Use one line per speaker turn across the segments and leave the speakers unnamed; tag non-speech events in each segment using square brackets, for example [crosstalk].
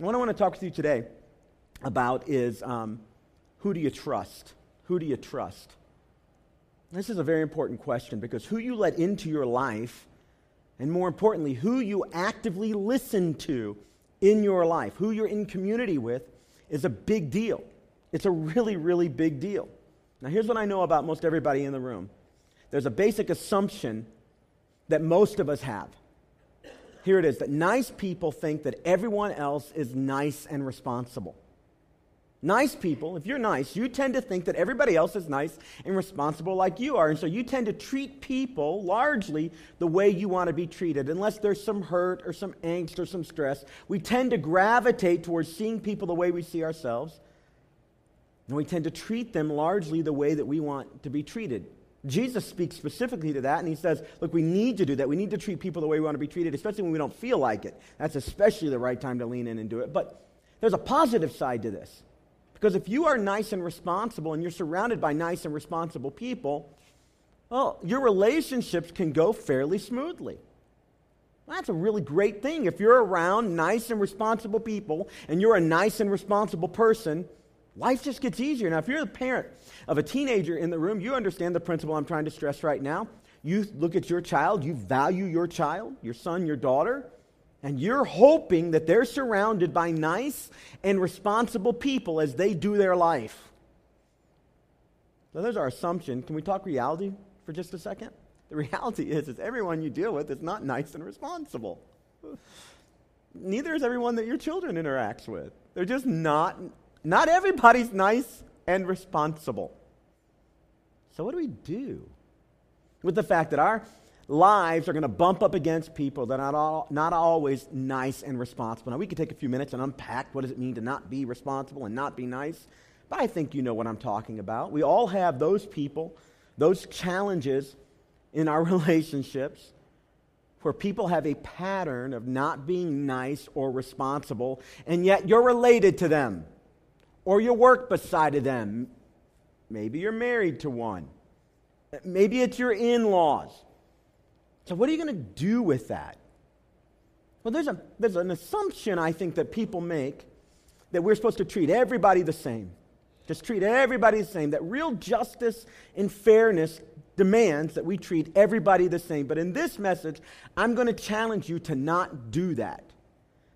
what I want to talk with you today about is um, who do you trust? Who do you trust? This is a very important question because who you let into your life, and more importantly, who you actively listen to in your life, who you're in community with, is a big deal. It's a really, really big deal. Now, here's what I know about most everybody in the room there's a basic assumption that most of us have. Here it is that nice people think that everyone else is nice and responsible. Nice people, if you're nice, you tend to think that everybody else is nice and responsible like you are. And so you tend to treat people largely the way you want to be treated. Unless there's some hurt or some angst or some stress, we tend to gravitate towards seeing people the way we see ourselves. And we tend to treat them largely the way that we want to be treated. Jesus speaks specifically to that, and he says, Look, we need to do that. We need to treat people the way we want to be treated, especially when we don't feel like it. That's especially the right time to lean in and do it. But there's a positive side to this. Because if you are nice and responsible and you're surrounded by nice and responsible people, well, your relationships can go fairly smoothly. That's a really great thing. If you're around nice and responsible people and you're a nice and responsible person, life just gets easier. Now, if you're the parent of a teenager in the room, you understand the principle I'm trying to stress right now. You look at your child, you value your child, your son, your daughter, and you're hoping that they're surrounded by nice and responsible people as they do their life. So there's our assumption. Can we talk reality for just a second? The reality is, is everyone you deal with is not nice and responsible. Neither is everyone that your children interacts with. They're just not, not everybody's nice and responsible. So what do we do with the fact that our lives are going to bump up against people that are not, all, not always nice and responsible. Now, we could take a few minutes and unpack what does it mean to not be responsible and not be nice, but I think you know what I'm talking about. We all have those people, those challenges in our [laughs] relationships where people have a pattern of not being nice or responsible, and yet you're related to them, or you work beside of them. Maybe you're married to one. Maybe it's your in laws. So, what are you going to do with that? Well, there's, a, there's an assumption I think that people make that we're supposed to treat everybody the same. Just treat everybody the same. That real justice and fairness demands that we treat everybody the same. But in this message, I'm going to challenge you to not do that.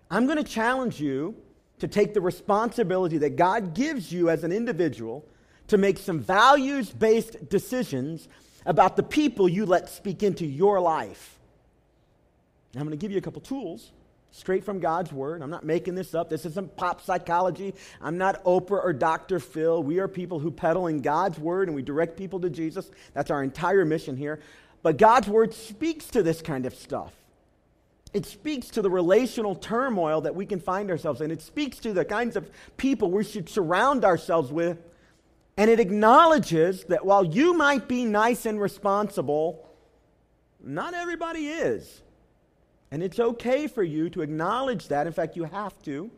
I'm going to challenge you to take the responsibility that God gives you as an individual to make some values based decisions about the people you let speak into your life. I'm going to give you a couple tools straight from God's word. I'm not making this up. This isn't pop psychology. I'm not Oprah or Dr. Phil. We are people who peddle in God's word and we direct people to Jesus. That's our entire mission here. But God's word speaks to this kind of stuff. It speaks to the relational turmoil that we can find ourselves in. It speaks to the kinds of people we should surround ourselves with and it acknowledges that while you might be nice and responsible, not everybody is. And it's okay for you to acknowledge that. In fact, you have to.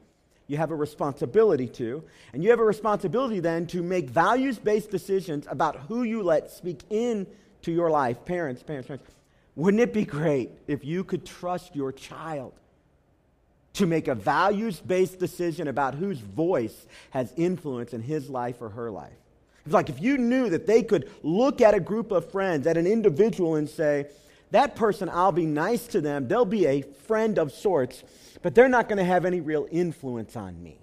You have a responsibility to. And you have a responsibility then to make values based decisions about who you let speak in to your life. Parents, parents, parents. Wouldn't it be great if you could trust your child to make a values based decision about whose voice has influence in his life or her life? It's like if you knew that they could look at a group of friends, at an individual, and say, that person, I'll be nice to them. They'll be a friend of sorts, but they're not going to have any real influence on me.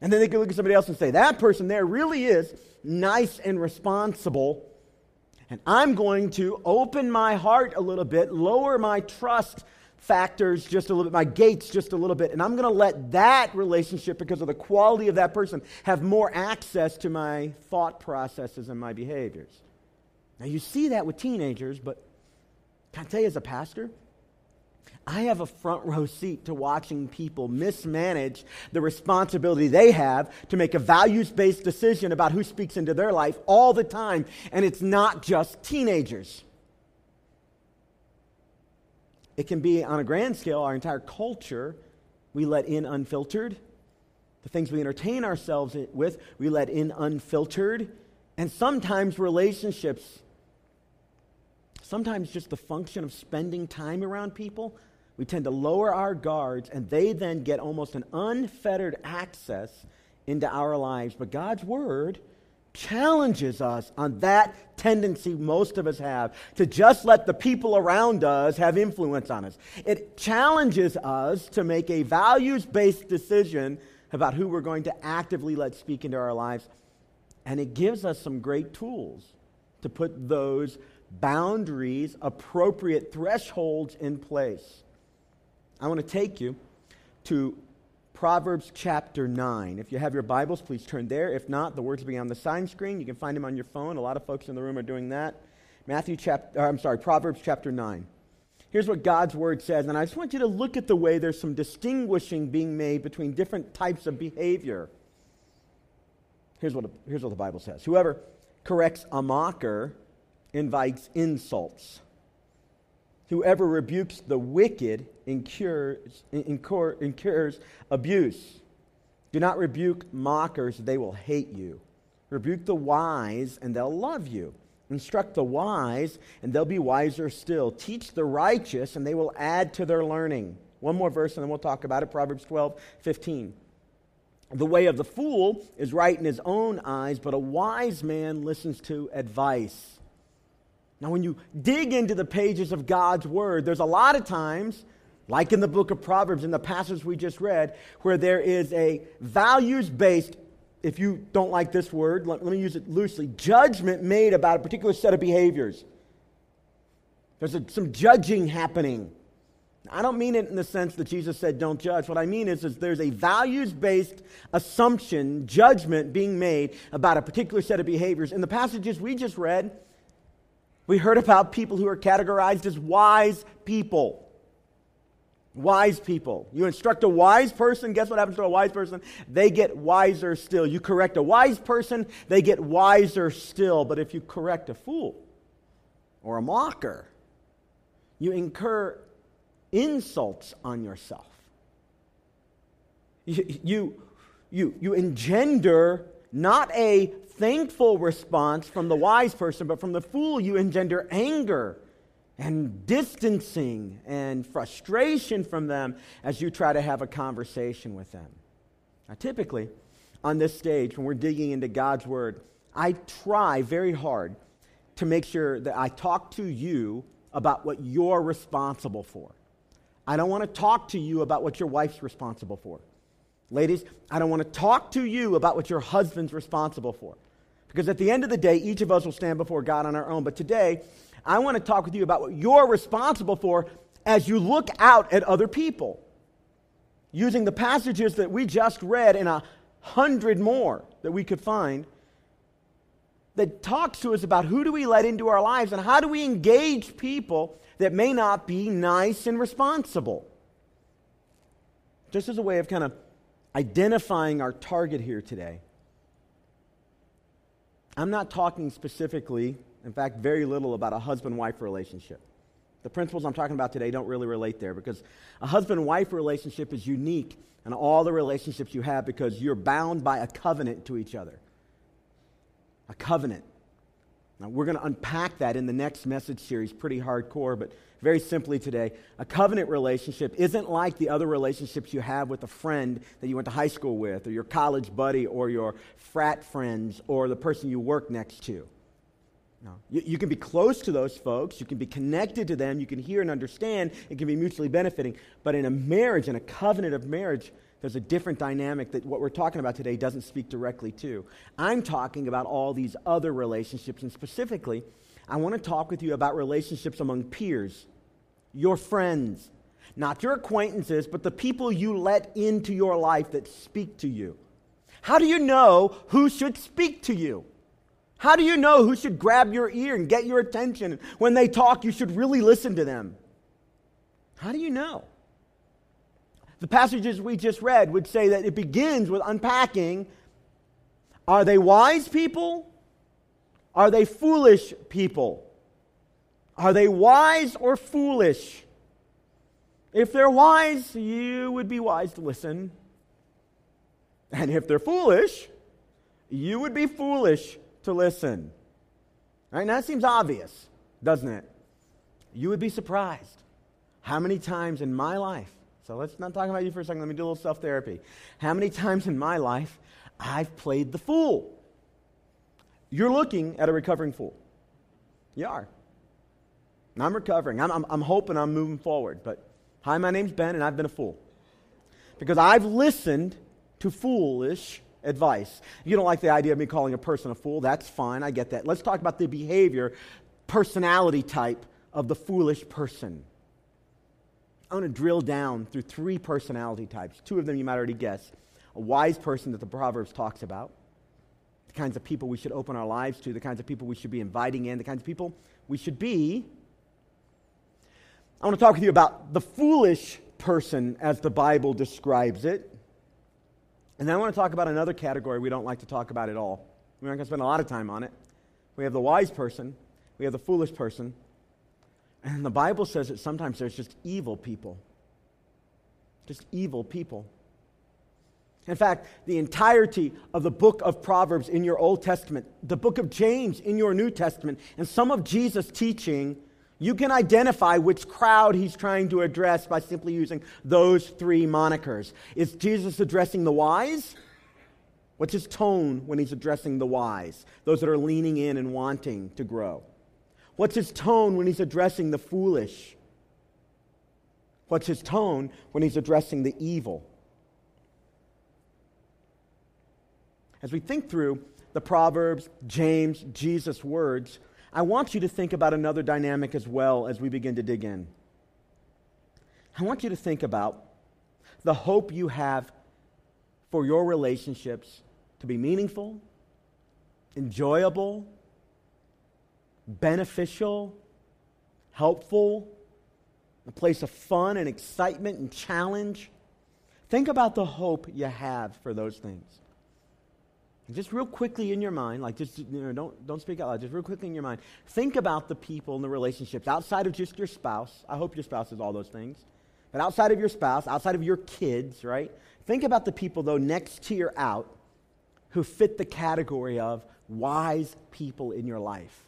And then they could look at somebody else and say, that person there really is nice and responsible. And I'm going to open my heart a little bit, lower my trust factors just a little bit, my gates just a little bit, and I'm going to let that relationship, because of the quality of that person, have more access to my thought processes and my behaviors. Now, you see that with teenagers, but can I tell you as a pastor? I have a front row seat to watching people mismanage the responsibility they have to make a values based decision about who speaks into their life all the time. And it's not just teenagers. It can be on a grand scale, our entire culture, we let in unfiltered. The things we entertain ourselves with, we let in unfiltered. And sometimes relationships, sometimes just the function of spending time around people, We tend to lower our guards, and they then get almost an unfettered access into our lives. But God's Word challenges us on that tendency most of us have to just let the people around us have influence on us. It challenges us to make a values based decision about who we're going to actively let speak into our lives. And it gives us some great tools to put those boundaries, appropriate thresholds in place. I want to take you to Proverbs chapter 9. If you have your Bibles, please turn there. If not, the words will be on the sign screen. You can find them on your phone. A lot of folks in the room are doing that. Matthew chapter, uh, I'm sorry, Proverbs chapter 9. Here's what God's word says, and I just want you to look at the way there's some distinguishing being made between different types of behavior. Here's what, here's what the Bible says Whoever corrects a mocker invites insults. Whoever rebukes the wicked incurs, incur, incurs abuse. Do not rebuke mockers, they will hate you. Rebuke the wise, and they'll love you. Instruct the wise, and they'll be wiser still. Teach the righteous, and they will add to their learning. One more verse, and then we'll talk about it Proverbs 12, 15. The way of the fool is right in his own eyes, but a wise man listens to advice. Now, when you dig into the pages of God's Word, there's a lot of times, like in the book of Proverbs, in the passage we just read, where there is a values based, if you don't like this word, let, let, me use it loosely, judgment made about a particular set of behaviors. There's a, some judging happening. I don't mean it in the sense that Jesus said, don't judge. What I mean is, is there's a values based assumption, judgment being made about a particular set of behaviors. In the passages we just read, we heard about people who are categorized as wise people. Wise people. You instruct a wise person, guess what happens to a wise person? They get wiser still. You correct a wise person, they get wiser still. But if you correct a fool or a mocker, you incur insults on yourself. You, you, you, you engender not a thankful response from the wise person, but from the fool, you engender anger and distancing and frustration from them as you try to have a conversation with them. Now, typically, on this stage, when we're digging into God's Word, I try very hard to make sure that I talk to you about what you're responsible for. I don't want to talk to you about what your wife's responsible for. Ladies, I don't want to talk to you about what your husband's responsible for. Because at the end of the day, each of us will stand before God on our own. But today, I want to talk with you about what you're responsible for as you look out at other people. Using the passages that we just read and a hundred more that we could find that talks to us about who do we let into our lives and how do we engage people that may not be nice and responsible. Just as a way of kind of identifying our target here today. I'm not talking specifically, in fact, very little about a husband wife relationship. The principles I'm talking about today don't really relate there because a husband wife relationship is unique in all the relationships you have because you're bound by a covenant to each other. A covenant. Now, we're going to unpack that in the next message series pretty hardcore, but very simply today, a covenant relationship isn't like the other relationships you have with a friend that you went to high school with, or your college buddy, or your frat friends, or the person you work next to. No. You, you, can be close to those folks, you can be connected to them, you can hear and understand, it can be mutually benefiting. But in a marriage, in a covenant of marriage, there's a different dynamic that what we're talking about today doesn't speak directly to. I'm talking about all these other relationships, and specifically, I want to talk with you about relationships among peers, your friends, not your acquaintances, but the people you let into your life that speak to you. How do you know who should speak to you? How do you know who should grab your ear and get your attention? When they talk, you should really listen to them. How do you know? The passages we just read would say that it begins with unpacking are they wise people? Are they foolish people? Are they wise or foolish? If they're wise, you would be wise to listen. And if they're foolish, you would be foolish to listen. Right? Now that seems obvious, doesn't it? You would be surprised. How many times in my life, so let's not talk about you for a second, let me do a little self therapy. How many times in my life I've played the fool? You're looking at a recovering fool. You are. And I'm recovering. I'm, I'm, I'm hoping I'm moving forward. But hi, my name's Ben, and I've been a fool. Because I've listened to foolish advice. You don't like the idea of me calling a person a fool. That's fine. I get that. Let's talk about the behavior, personality type of the foolish person. I want to drill down through three personality types. Two of them you might already guess. A wise person that the Proverbs talks about, the kinds of people we should open our lives to, the kinds of people we should be inviting in, the kinds of people we should be. I want to talk with you about the foolish person as the Bible describes it. And then I want to talk about another category we don't like to talk about at all. We're not going to spend a lot of time on it. We have the wise person, we have the foolish person. And the Bible says that sometimes there's just evil people. Just evil people. In fact, the entirety of the book of Proverbs in your Old Testament, the book of James in your New Testament, and some of Jesus' teaching you can identify which crowd he's trying to address by simply using those three monikers. Is Jesus addressing the wise? What's his tone when he's addressing the wise, those that are leaning in and wanting to grow? What's his tone when he's addressing the foolish? What's his tone when he's addressing the evil? As we think through the Proverbs, James, Jesus' words, I want you to think about another dynamic as well as we begin to dig in. I want you to think about the hope you have for your relationships to be meaningful, enjoyable, beneficial, helpful, a place of fun and excitement and challenge. Think about the hope you have for those things. Just real quickly in your mind, like just you know, don't don't speak out loud. Just real quickly in your mind, think about the people and the relationships outside of just your spouse. I hope your spouse is all those things, but outside of your spouse, outside of your kids, right? Think about the people though next to your out, who fit the category of wise people in your life.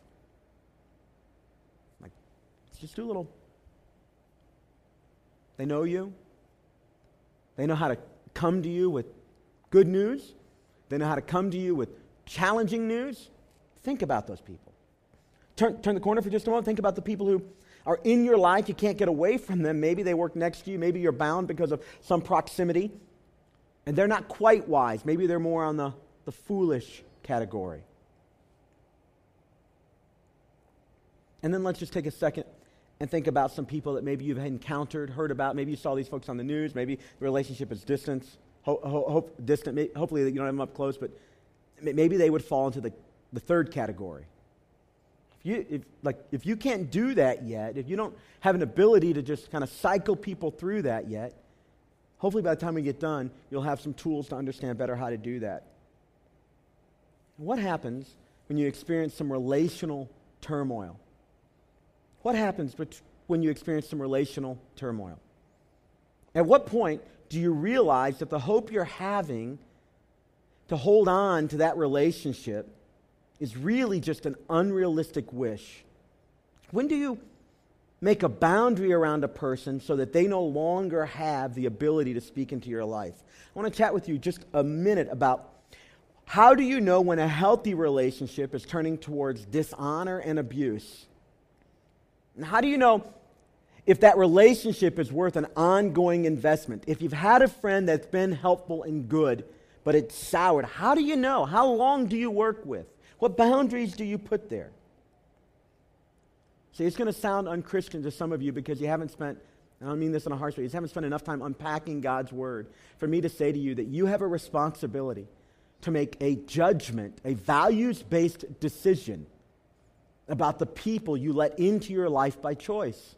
Just do a little. They know you. They know how to come to you with good news. They know how to come to you with challenging news. Think about those people. Turn, turn the corner for just a moment. Think about the people who are in your life. You can't get away from them. Maybe they work next to you. Maybe you're bound because of some proximity. And they're not quite wise. Maybe they're more on the, the foolish category. And then let's just take a second and think about some people that maybe you've encountered, heard about. Maybe you saw these folks on the news. Maybe the relationship is distant hope, hope distant. Hopefully, you don't have them up close, but maybe they would fall into the, the third category. If you, if, like, if you can't do that yet, if you don't have an ability to just kind of cycle people through that yet, hopefully by the time we get done, you'll have some tools to understand better how to do that. What happens when you experience some relational turmoil? What happens when you experience some relational turmoil? At what point do you realize that the hope you're having to hold on to that relationship is really just an unrealistic wish? When do you make a boundary around a person so that they no longer have the ability to speak into your life? I want to chat with you just a minute about how do you know when a healthy relationship is turning towards dishonor and abuse? And how do you know if that relationship is worth an ongoing investment. If you've had a friend that's been helpful and good, but it's soured, how do you know? How long do you work with? What boundaries do you put there? See, it's going to sound unchristian to some of you because you haven't spent, I don't mean this in a harsh way, you haven't spent enough time unpacking God's word for me to say to you that you have a responsibility to make a judgment, a values based decision about the people you let into your life by choice.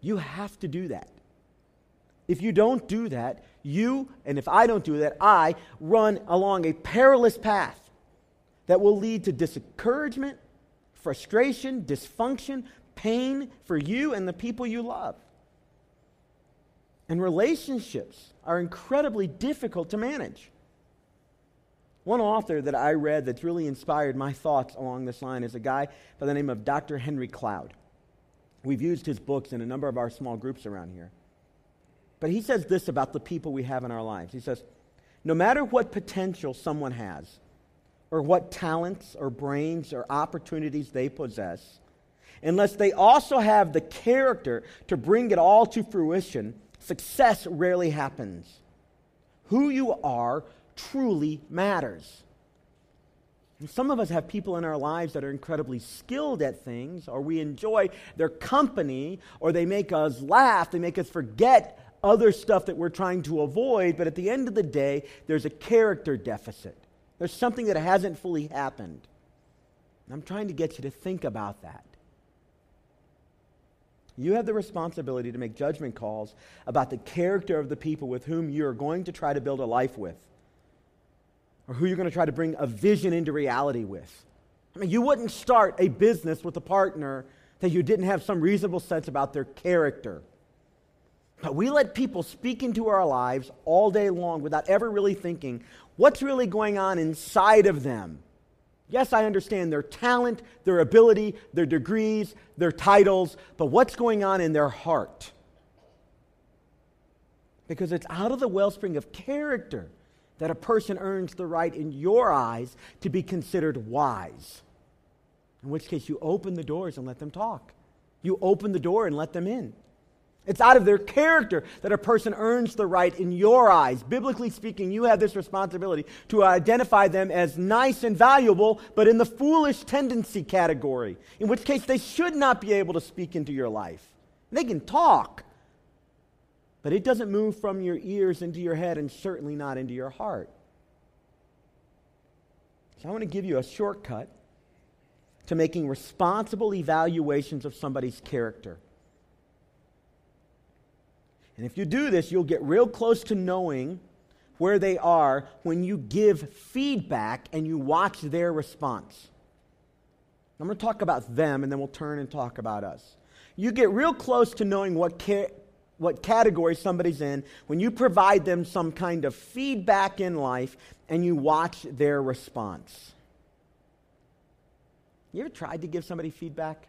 You have to do that. If you don't do that, you, and if I don't do that, I run along a perilous path that will lead to discouragement, frustration, dysfunction, pain for you and the people you love. And relationships are incredibly difficult to manage. One author that I read that's really inspired my thoughts along this line is a guy by the name of Dr. Henry Cloud. We've used his books in a number of our small groups around here. But he says this about the people we have in our lives. He says, no matter what potential someone has, or what talents or brains or opportunities they possess, unless they also have the character to bring it all to fruition, success rarely happens. Who you are truly matters. And some of us have people in our lives that are incredibly skilled at things, or we enjoy their company, or they make us laugh, they make us forget other stuff that we're trying to avoid, but at the end of the day, there's a character deficit. There's something that hasn't fully happened. I'm trying to get you to think about that. You have the responsibility to make judgment calls about the character of the people with whom you're going to try to build a life with, or who you're going to try to bring a vision into reality with. I mean, you wouldn't start a business with a partner that you didn't have some reasonable sense about their character. But we let people speak into our lives all day long without ever really thinking what's really going on inside of them. Yes, I understand their talent, their ability, their degrees, their titles, but what's going on in their heart? Because it's out of the wellspring of character that a person earns the right in your eyes to be considered wise. In which case, you open the doors and let them talk. You open the door and let them in. It's out of their character that a person earns the right in your eyes. Biblically speaking, you have this responsibility to identify them as nice and valuable, but in the foolish tendency category, in which case they should not be able to speak into your life. They can talk, but it doesn't move from your ears into your head and certainly not into your heart. So I want to give you a shortcut to making responsible evaluations of somebody's character. And if you do this, you'll get real close to knowing where they are when you give feedback and you watch their response. I'm going to talk about them and then we'll turn and talk about us. You get real close to knowing what, what category somebody's in when you provide them some kind of feedback in life and you watch their response. You ever tried to give somebody feedback?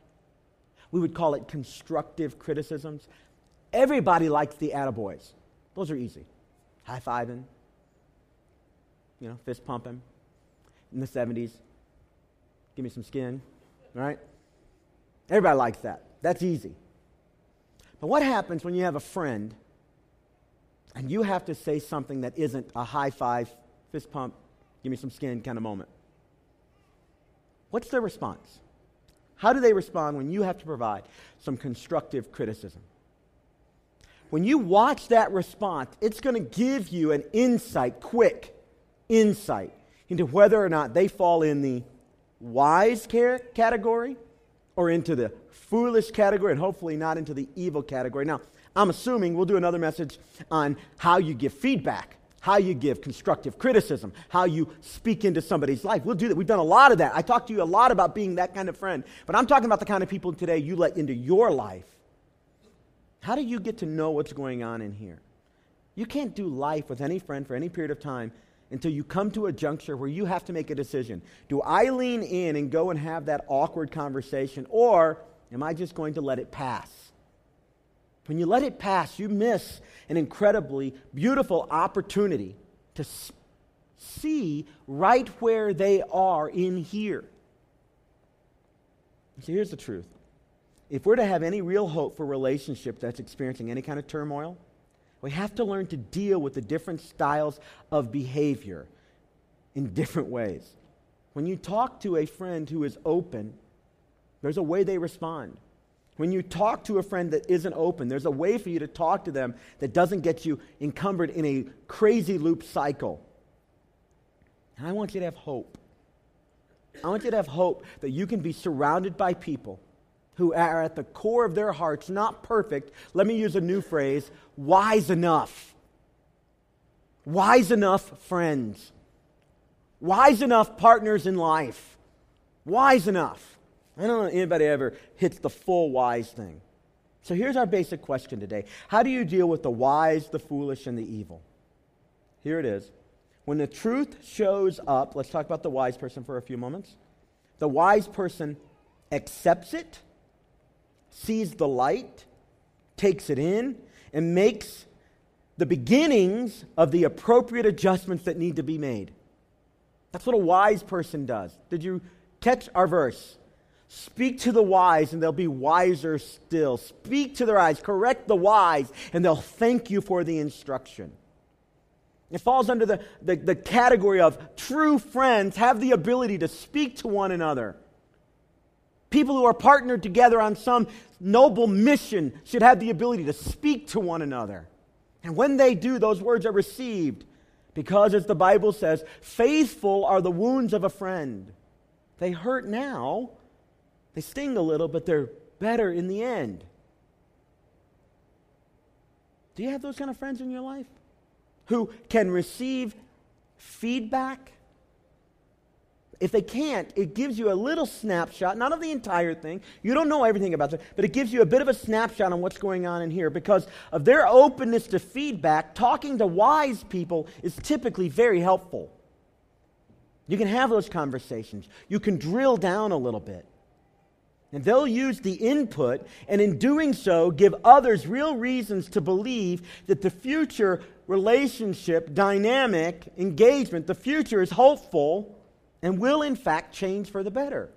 We would call it constructive criticisms. Everybody likes the attaboys. Those are easy. High fiving, you know, fist pumping. In the 70s, give me some skin, right? Everybody likes that. That's easy. But what happens when you have a friend and you have to say something that isn't a high five, fist pump, give me some skin kind of moment? What's their response? How do they respond when you have to provide some constructive criticism? when you watch that response, it's going to give you an insight, quick insight, into whether or not they fall in the wise care category or into the foolish category, and hopefully not into the evil category. Now, I'm assuming we'll do another message on how you give feedback, how you give constructive criticism, how you speak into somebody's life. We'll do that. We've done a lot of that. I talked to you a lot about being that kind of friend, but I'm talking about the kind of people today you let into your life how do you get to know what's going on in here? You can't do life with any friend for any period of time until you come to a juncture where you have to make a decision. Do I lean in and go and have that awkward conversation, or am I just going to let it pass? When you let it pass, you miss an incredibly beautiful opportunity to see right where they are in here. So here's the truth if we're to have any real hope for relationship that's experiencing any kind of turmoil, we have to learn to deal with the different styles of behavior in different ways. When you talk to a friend who is open, there's a way they respond. When you talk to a friend that isn't open, there's a way for you to talk to them that doesn't get you encumbered in a crazy loop cycle. And I want you to have hope. I want you to have hope that you can be surrounded by people who are at the core of their hearts not perfect, let me use a new phrase wise enough. Wise enough friends. Wise enough partners in life. Wise enough. I don't know if anybody ever hits the full wise thing. So here's our basic question today How do you deal with the wise, the foolish, and the evil? Here it is. When the truth shows up, let's talk about the wise person for a few moments. The wise person accepts it sees the light, takes it in, and makes the beginnings of the appropriate adjustments that need to be made. That's what a wise person does. Did you catch our verse? Speak to the wise, and they'll be wiser still. Speak to their eyes, correct the wise, and they'll thank you for the instruction. It falls under the, the, the, category of true friends have the ability to speak to one another. People who are partnered together on some noble mission should have the ability to speak to one another. And when they do, those words are received because, as the Bible says, faithful are the wounds of a friend. They hurt now, they sting a little, but they're better in the end. Do you have those kind of friends in your life who can receive feedback if they can't, it gives you a little snapshot, not of the entire thing. You don't know everything about it, but it gives you a bit of a snapshot on what's going on in here. Because of their openness to feedback, talking to wise people is typically very helpful. You can have those conversations, you can drill down a little bit. And they'll use the input, and in doing so, give others real reasons to believe that the future relationship, dynamic, engagement, the future is hopeful and will, in fact, change for the better.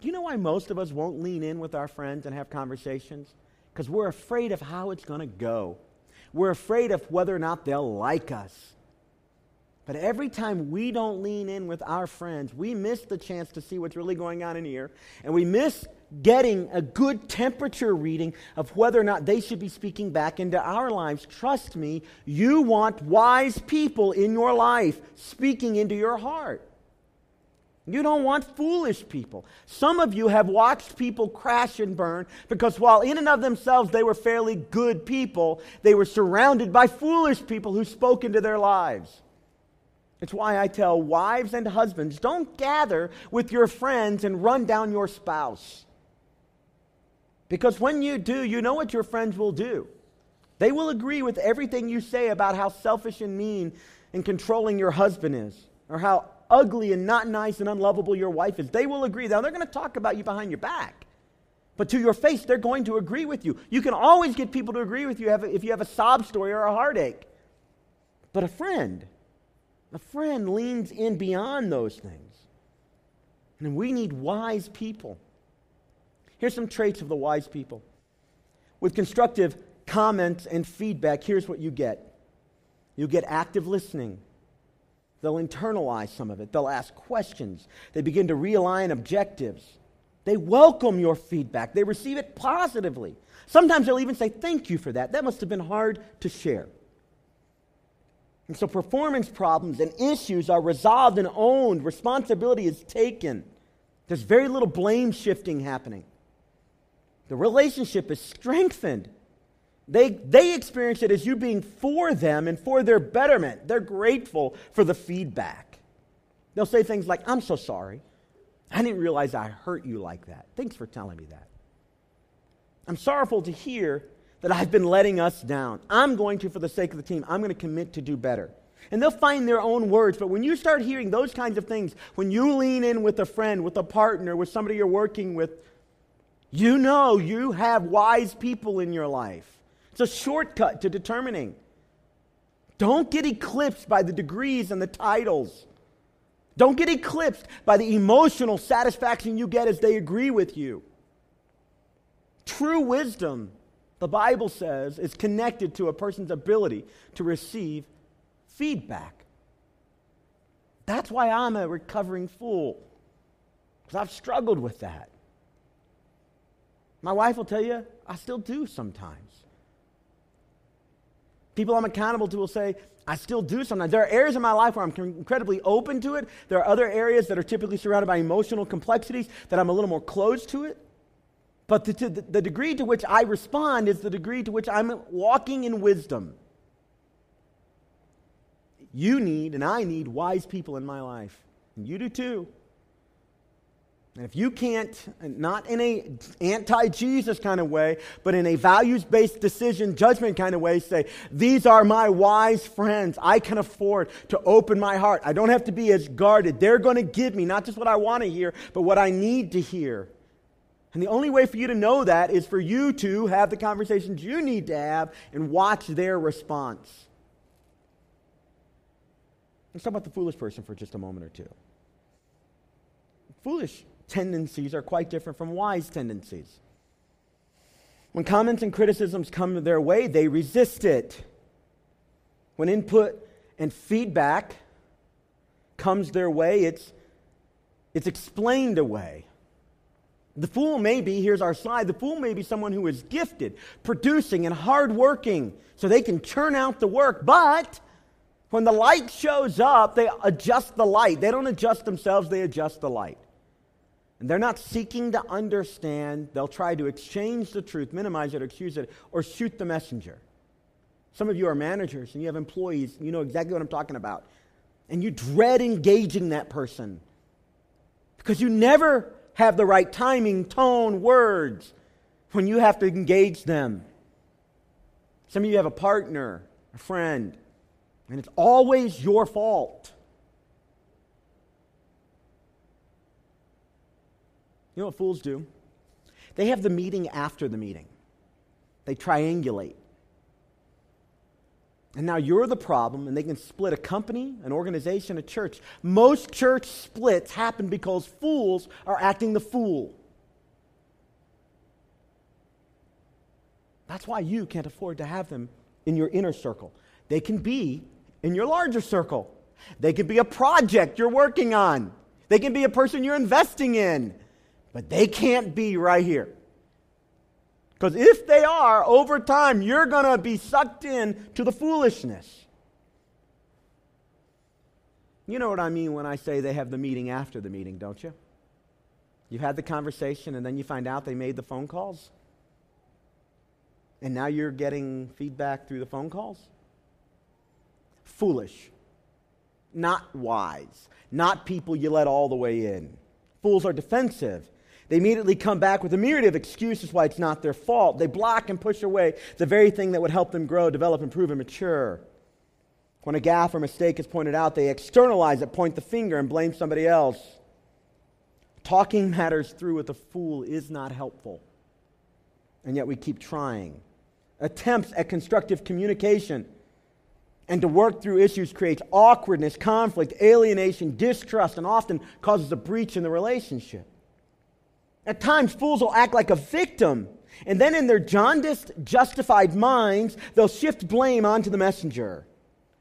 Do you know why most of us won't lean in with our friends and have conversations? Because we're afraid of how it's going to go. We're afraid of whether or not they'll like us. But every time we don't lean in with our friends, we miss the chance to see what's really going on in here. And we miss getting a good temperature reading of whether or not they should be speaking back into our lives. Trust me, you want wise people in your life speaking into your heart. You don't want foolish people. Some of you have watched people crash and burn because while in and of themselves they were fairly good people, they were surrounded by foolish people who spoke into their lives. It's why I tell wives and husbands don't gather with your friends and run down your spouse. Because when you do, you know what your friends will do. They will agree with everything you say about how selfish and mean and controlling your husband is, or how ugly and not nice and unlovable your wife is. They will agree. Now, they're going to talk about you behind your back. But to your face, they're going to agree with you. You can always get people to agree with you if you have a sob story or a heartache. But a friend, a friend leans in beyond those things. And we need wise people. Here's some traits of the wise people. With constructive comments and feedback, here's what you get you get active listening. They'll internalize some of it, they'll ask questions, they begin to realign objectives. They welcome your feedback, they receive it positively. Sometimes they'll even say, Thank you for that. That must have been hard to share. And so performance problems and issues are resolved and owned, responsibility is taken. There's very little blame shifting happening. The relationship is strengthened. They, they experience it as you being for them and for their betterment. They're grateful for the feedback. They'll say things like, I'm so sorry. I didn't realize I hurt you like that. Thanks for telling me that. I'm sorrowful to hear that I've been letting us down. I'm going to, for the sake of the team, I'm going to commit to do better. And they'll find their own words. But when you start hearing those kinds of things, when you lean in with a friend, with a partner, with somebody you're working with, you know you have wise people in your life. It's a shortcut to determining. Don't get eclipsed by the degrees and the titles. Don't get eclipsed by the emotional satisfaction you get as they agree with you. True wisdom, the Bible says, is connected to a person's ability to receive feedback. That's why I'm a recovering fool, because I've struggled with that. My wife will tell you, I still do sometimes. People I'm accountable to will say, I still do sometimes. There are areas in my life where I'm incredibly open to it. There are other areas that are typically surrounded by emotional complexities that I'm a little more closed to it. But the, the, degree to which I respond is the degree to which I'm walking in wisdom. You need, and I need, wise people in my life. And you do too. And if you can't, not in a anti-Jesus kind of way, but in a values-based decision judgment kind of way, say, these are my wise friends. I can afford to open my heart. I don't have to be as guarded. They're going to give me not just what I want to hear, but what I need to hear. And the only way for you to know that is for you to have the conversations you need to have and watch their response. Let's talk about the foolish person for just a moment or two. Foolish tendencies are quite different from wise tendencies. When comments and criticisms come their way, they resist it. When input and feedback comes their way, it's, it's explained away. The fool may be, here's our slide, the fool may be someone who is gifted, producing, and hardworking so they can churn out the work, but when the light shows up, they adjust the light. They don't adjust themselves, they adjust the light. And they're not seeking to understand. They'll try to exchange the truth, minimize it, excuse it, or shoot the messenger. Some of you are managers and you have employees, you know exactly what I'm talking about. And you dread engaging that person because you never have the right timing, tone, words when you have to engage them. Some of you have a partner, a friend, and it's always your fault. You know what fools do? They have the meeting after the meeting, they triangulate. And now you're the problem, and they can split a company, an organization, a church. Most church splits happen because fools are acting the fool. That's why you can't afford to have them in your inner circle. They can be in your larger circle, they can be a project you're working on, they can be a person you're investing in, but they can't be right here. Because if they are, over time, you're going to be sucked in to the foolishness. You know what I mean when I say they have the meeting after the meeting, don't you? You've had the conversation and then you find out they made the phone calls? And now you're getting feedback through the phone calls? Foolish. Not wise. Not people you let all the way in. Fools are defensive. They immediately come back with a myriad of excuses why it's not their fault. They block and push away the very thing that would help them grow, develop, improve, and mature. When a gaffe or mistake is pointed out, they externalize it, point the finger, and blame somebody else. Talking matters through with a fool is not helpful. And yet we keep trying. Attempts at constructive communication and to work through issues creates awkwardness, conflict, alienation, distrust, and often causes a breach in the relationship. At times, fools will act like a victim, and then in their jaundiced, justified minds, they'll shift blame onto the messenger.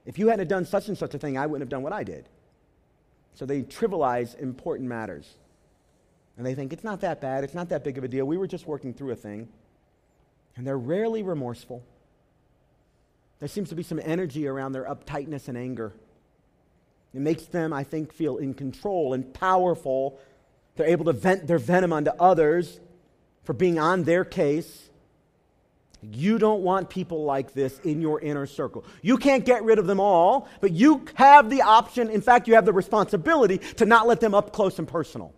If you hadn't done such and such a thing, I wouldn't have done what I did. So they trivialize important matters. And they think, it's not that bad, it's not that big of a deal, we were just working through a thing. And they're rarely remorseful. There seems to be some energy around their uptightness and anger. It makes them, I think, feel in control and powerful they're able to vent their venom onto others for being on their case. You don't want people like this in your inner circle. You can't get rid of them all, but you have the option, in fact, you have the responsibility to not let them up close and personal.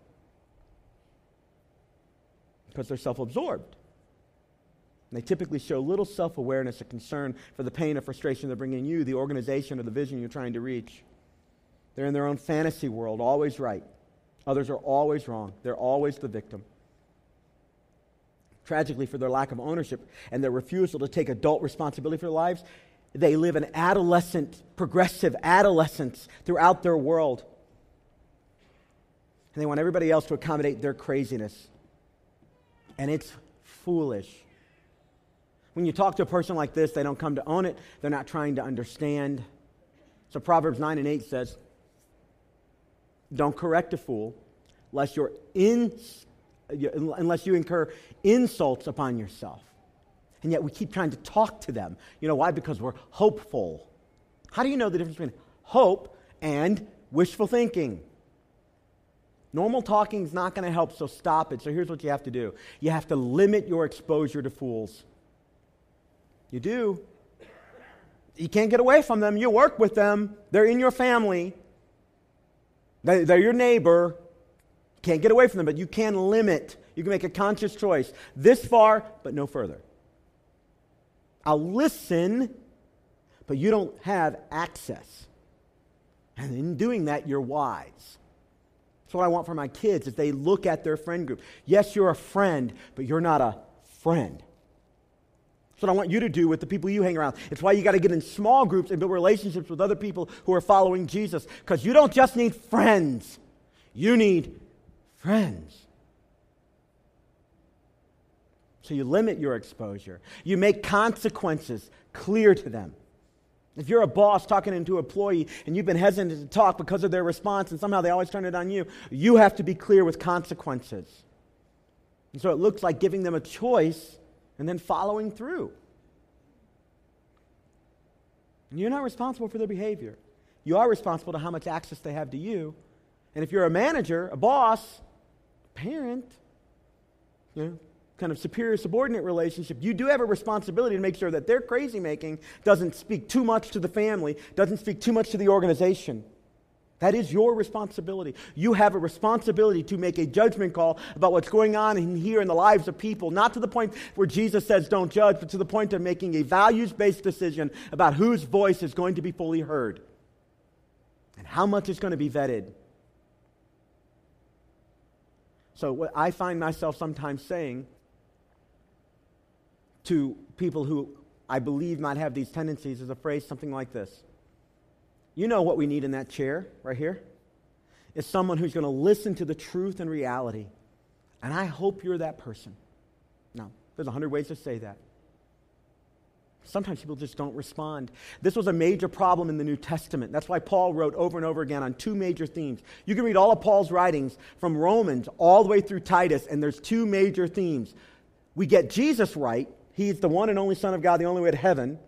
Because they're self absorbed. They typically show little self awareness or concern for the pain or frustration they're bringing you, the organization, or the vision you're trying to reach. They're in their own fantasy world, always right. Others are always wrong, they're always the victim. Tragically, for their lack of ownership and their refusal to take adult responsibility for their lives, they live an adolescent, progressive adolescence throughout their world. And they want everybody else to accommodate their craziness. And it's foolish. When you talk to a person like this, they don't come to own it, they're not trying to understand. So Proverbs 9 and 8 says, don't correct a fool, lest, you're in, unless you incur insults upon yourself. And yet we keep trying to talk to them. You know why? Because we're hopeful. How do you know the difference between hope and wishful thinking? Normal talking is not going to help, so stop it. So here's what you have to do you have to limit your exposure to fools. You do. You can't get away from them. You work with them, they're in your family. They're your neighbor. Can't get away from them, but you can limit. You can make a conscious choice. This far, but no further. I'll listen, but you don't have access. And in doing that, you're wise. That's what I want for my kids is they look at their friend group. Yes, you're a friend, but you're not a friend. That's what I want you to do with the people you hang around. It's why you got to get in small groups and build relationships with other people who are following Jesus. Because you don't just need friends, you need friends. So you limit your exposure. You make consequences clear to them. If you're a boss talking into an employee and you've been hesitant to talk because of their response and somehow they always turn it on you, you have to be clear with consequences. And so it looks like giving them a choice and then following through. And you're not responsible for their behavior. You are responsible to how much access they have to you. And if you're a manager, a boss, parent, you know, kind of superior subordinate relationship, you do have a responsibility to make sure that their crazy making doesn't speak too much to the family, doesn't speak too much to the organization. That is your responsibility. You have a responsibility to make a judgment call about what's going on in here in the lives of people, not to the point where Jesus says don't judge, but to the point of making a values based decision about whose voice is going to be fully heard and how much is going to be vetted. So, what I find myself sometimes saying to people who I believe might have these tendencies is a phrase something like this You know what we need in that chair right here? Is someone who's going to listen to the truth and reality. And I hope you're that person. Now, there's a hundred ways to say that. Sometimes people just don't respond. This was a major problem in the New Testament. That's why Paul wrote over and over again on two major themes. You can read all of Paul's writings from Romans all the way through Titus, and there's two major themes. We get Jesus right, He's the one and only Son of God, the only way to heaven.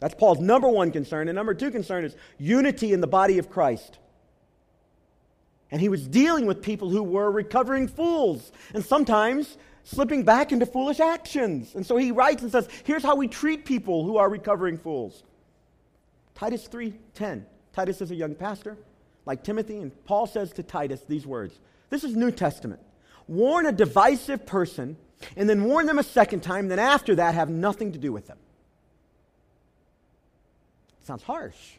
That's Paul's number one concern. And number two concern is unity in the body of Christ. And he was dealing with people who were recovering fools and sometimes slipping back into foolish actions. And so he writes and says, here's how we treat people who are recovering fools. Titus 3:10. Titus is a young pastor, like Timothy, and Paul says to Titus these words. This is New Testament. Warn a divisive person and then warn them a second time, then after that, have nothing to do with them. Sounds harsh.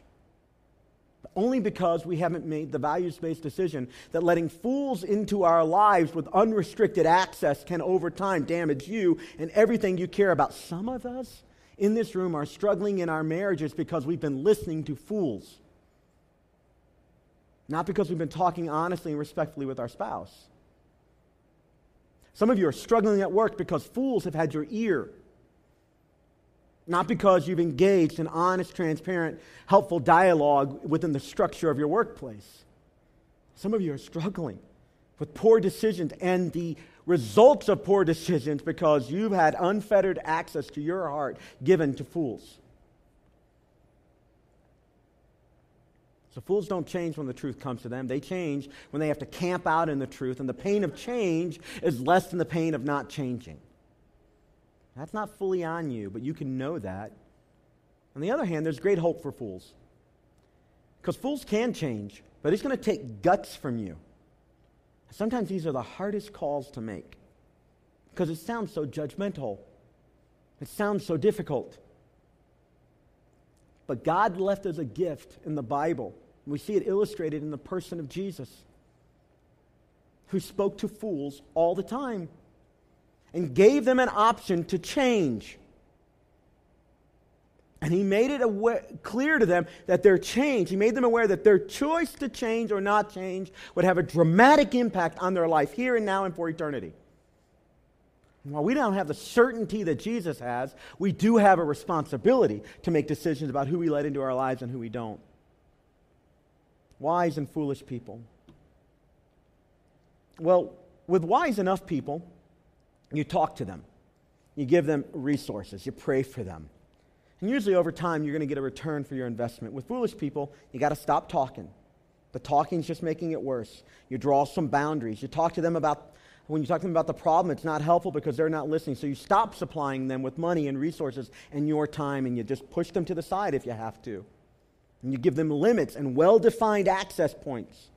But only because we haven't made the values based decision that letting fools into our lives with unrestricted access can over time damage you and everything you care about. Some of us in this room are struggling in our marriages because we've been listening to fools, not because we've been talking honestly and respectfully with our spouse. Some of you are struggling at work because fools have had your ear. Not because you've engaged in honest, transparent, helpful dialogue within the structure of your workplace. Some of you are struggling with poor decisions and the results of poor decisions because you've had unfettered access to your heart given to fools. So fools don't change when the truth comes to them. They change when they have to camp out in the truth, and the pain of change is less than the pain of not changing. That's not fully on you, but you can know that. On the other hand, there's great hope for fools. Because fools can change, but it's going to take guts from you. Sometimes these are the hardest calls to make because it sounds so judgmental, it sounds so difficult. But God left us a gift in the Bible we see it illustrated in the person of Jesus, who spoke to fools all the time and gave them an option to change. And he made it aware, clear to them that their change, he made them aware that their choice to change or not change would have a dramatic impact on their life here and now and for eternity. And while we don't have the certainty that Jesus has, we do have a responsibility to make decisions about who we let into our lives and who we don't wise and foolish people. Well, with wise enough people, you talk to them, you give them resources, you pray for them. And usually over time, you're going to get a return for your investment. With foolish people, you got to stop talking. The talking's just making it worse. You draw some boundaries. You talk to them about, when you talk to them about the problem, it's not helpful because they're not listening. So you stop supplying them with money and resources and your time, and you just push them to the side if you have to. And you give them limits and well defined access points.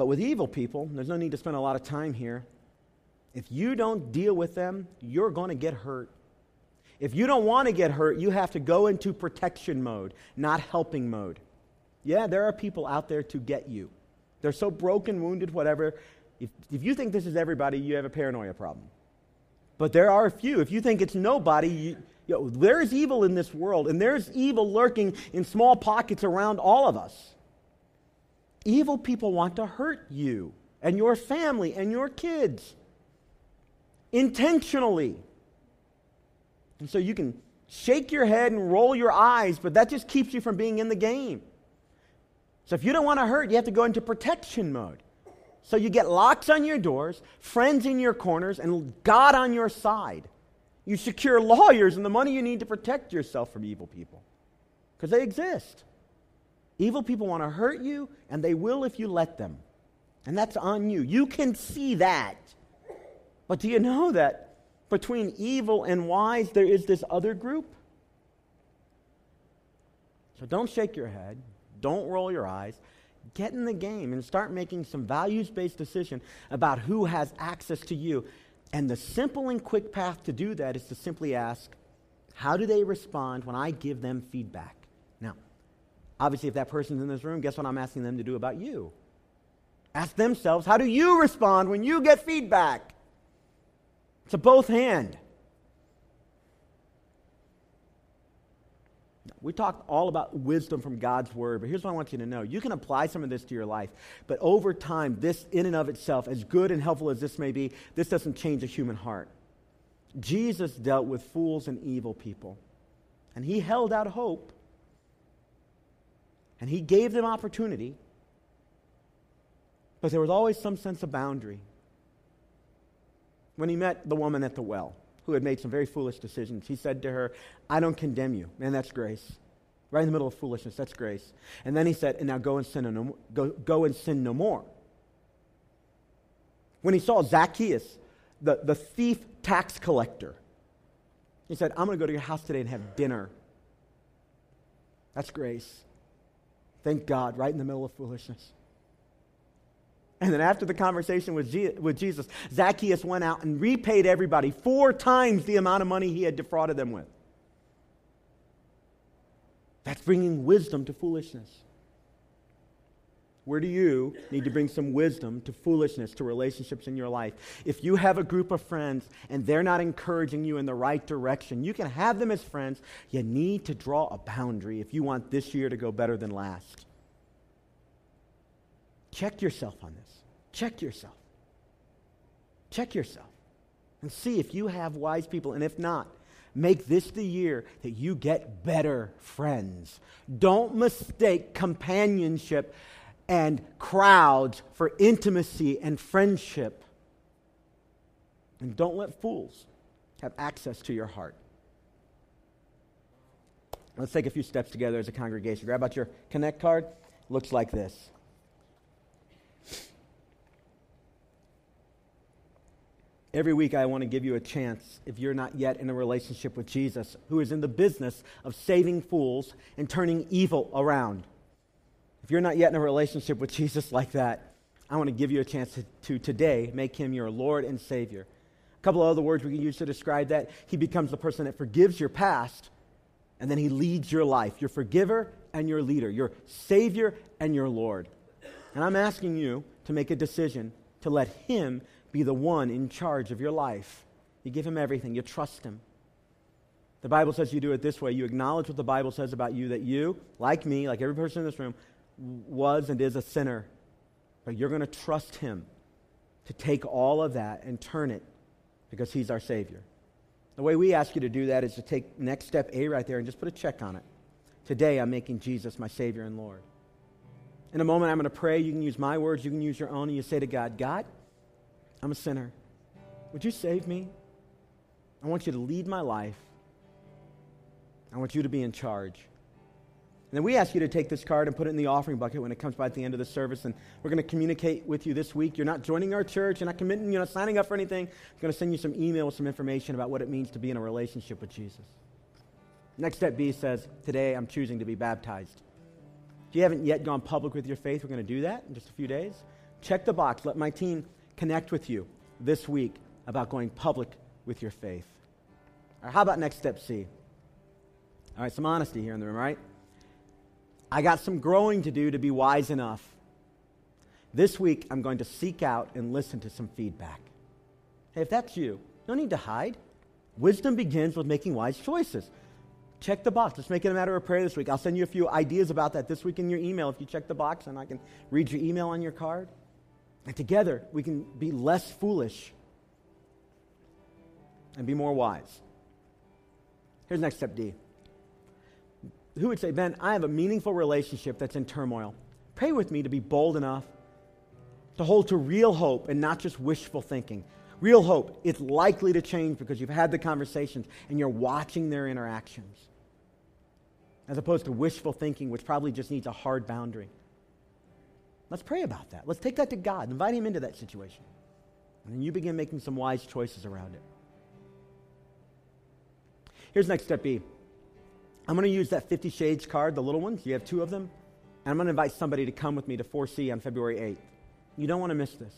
But with evil people, there's no need to spend a lot of time here. If you don't deal with them, you're going to get hurt. If you don't want to get hurt, you have to go into protection mode, not helping mode. Yeah, there are people out there to get you. They're so broken, wounded, whatever. If, if you think this is everybody, you have a paranoia problem. But there are a few. If you think it's nobody, you, you know, there's evil in this world, and there's evil lurking in small pockets around all of us. Evil people want to hurt you and your family and your kids intentionally. And so you can shake your head and roll your eyes, but that just keeps you from being in the game. So if you don't want to hurt, you have to go into protection mode. So you get locks on your doors, friends in your corners, and God on your side. You secure lawyers and the money you need to protect yourself from evil people because they exist. Evil people want to hurt you, and they will if you let them. And that's on you. You can see that. But do you know that between evil and wise, there is this other group? So don't shake your head. Don't roll your eyes. Get in the game and start making some values based decision about who has access to you. And the simple and quick path to do that is to simply ask, how do they respond when I give them feedback? Obviously, if that person's in this room, guess what I'm asking them to do about you? Ask themselves, how do you respond when you get feedback? It's a both hand. We talked all about wisdom from God's word, but here's what I want you to know. You can apply some of this to your life, but over time, this in and of itself, as good and helpful as this may be, this doesn't change a human heart. Jesus dealt with fools and evil people, and he held out hope, and he gave them opportunity, but there was always some sense of boundary. When he met the woman at the well, who had made some very foolish decisions. He said to her, I don't condemn you. Man, that's grace. Right in the middle of foolishness, that's grace. And then he said, and now go and sin no, go, go and sin no more. When he saw Zacchaeus, the, the thief tax collector, he said, I'm going to go to your house today and have dinner. That's grace. Thank God, right in the middle of foolishness. And then after the conversation with, with Jesus, Zacchaeus went out and repaid everybody four times the amount of money he had defrauded them with. That's bringing wisdom to foolishness. Where do you need to bring some wisdom to foolishness, to relationships in your life? If you have a group of friends and they're not encouraging you in the right direction, you can have them as friends. You need to draw a boundary if you want this year to go better than last. Check yourself on this. Check yourself. Check yourself and see if you have wise people. And if not, make this the year that you get better friends. Don't mistake companionship and crowds for intimacy and friendship. And don't let fools have access to your heart. Let's take a few steps together as a congregation. Grab out your Connect card. Looks like this. Every week, I want to give you a chance, if you're not yet in a relationship with Jesus, who is in the business of saving fools and turning evil around. If you're not yet in a relationship with Jesus like that, I want to give you a chance to, to today make him your Lord and Savior. A couple of other words we can use to describe that. He becomes the person that forgives your past, and then he leads your life. Your forgiver and your leader, your Savior and your Lord. And I'm asking you to make a decision to let him be the one in charge of your life. You give him everything, you trust him. The Bible says you do it this way you acknowledge what the Bible says about you, that you, like me, like every person in this room, was and is a sinner. But you're going to trust him to take all of that and turn it because he's our Savior. The way we ask you to do that is to take next step A right there and just put a check on it. Today, I'm making Jesus my Savior and Lord. In a moment, I'm going to pray. You can use my words, you can use your own, and you say to God, God, I'm a sinner. Would you save me? I want you to lead my life. I want you to be in charge. And then we ask you to take this card and put it in the offering bucket when it comes by at the end of the service. And we're going to communicate with you this week. You're not joining our church. You're not committing. You're not signing up for anything. I'm going to send you some email with some information about what it means to be in a relationship with Jesus. Next step B says, Today I'm choosing to be baptized. If you haven't yet gone public with your faith, we're going to do that in just a few days. Check the box. Let my team connect with you this week about going public with your faith. Right, how about next step C? All right, some honesty here in the room, right? I got some growing to do to be wise enough. This week, I'm going to seek out and listen to some feedback. Hey, if that's you, no need to hide. Wisdom begins with making wise choices. Check the box. Let's make it a matter of prayer this week. I'll send you a few ideas about that this week in your email if you check the box, and I can read your email on your card. And together, we can be less foolish and be more wise. Here's next step D. Who would say, Ben, I have a meaningful relationship that's in turmoil. Pray with me to be bold enough to hold to real hope and not just wishful thinking. Real hope, it's likely to change because you've had the conversations and you're watching their interactions. As opposed to wishful thinking, which probably just needs a hard boundary. Let's pray about that. Let's take that to God. Invite Him into that situation. And then you begin making some wise choices around it. Here's next step B. I'm going to use that 50 Shades card, the little ones. You have two of them. And I'm going to invite somebody to come with me to 4C on February 8th. You don't want to miss this.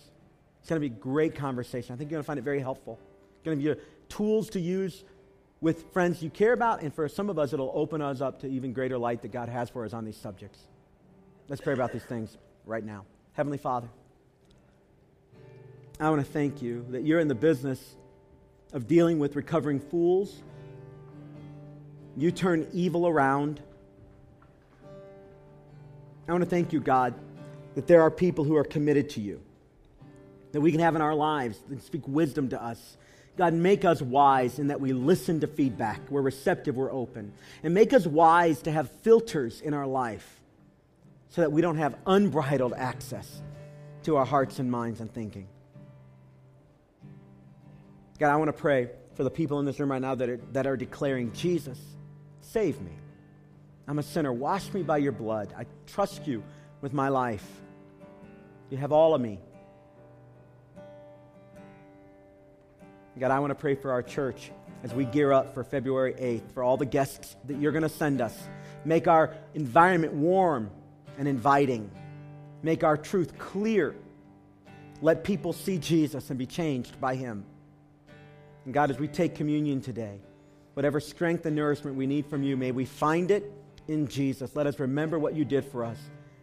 It's going to be a great conversation. I think you're going to find it very helpful. It's going to be you tools to use with friends you care about, and for some of us, it'll open us up to even greater light that God has for us on these subjects. Let's pray about these things right now. Heavenly Father, I want to thank you that you're in the business of dealing with recovering fools. You turn evil around. I want to thank you, God, that there are people who are committed to you, that we can have in our lives, and speak wisdom to us. God, make us wise in that we listen to feedback, we're receptive, we're open. And make us wise to have filters in our life so that we don't have unbridled access to our hearts and minds and thinking. God, I want to pray for the people in this room right now that are, that are declaring, Jesus, save me. I'm a sinner. Wash me by your blood. I trust you with my life. You have all of me. God, I want to pray for our church as we gear up for February 8th, for all the guests that you're going to send us. Make our environment warm and inviting. Make our truth clear. Let people see Jesus and be changed by him. And God, as we take communion today, whatever strength and nourishment we need from you, may we find it in Jesus. Let us remember what you did for us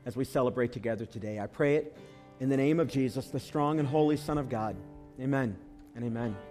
as we celebrate together today. I pray it in the name of Jesus, the strong and holy Son of God. Amen and amen.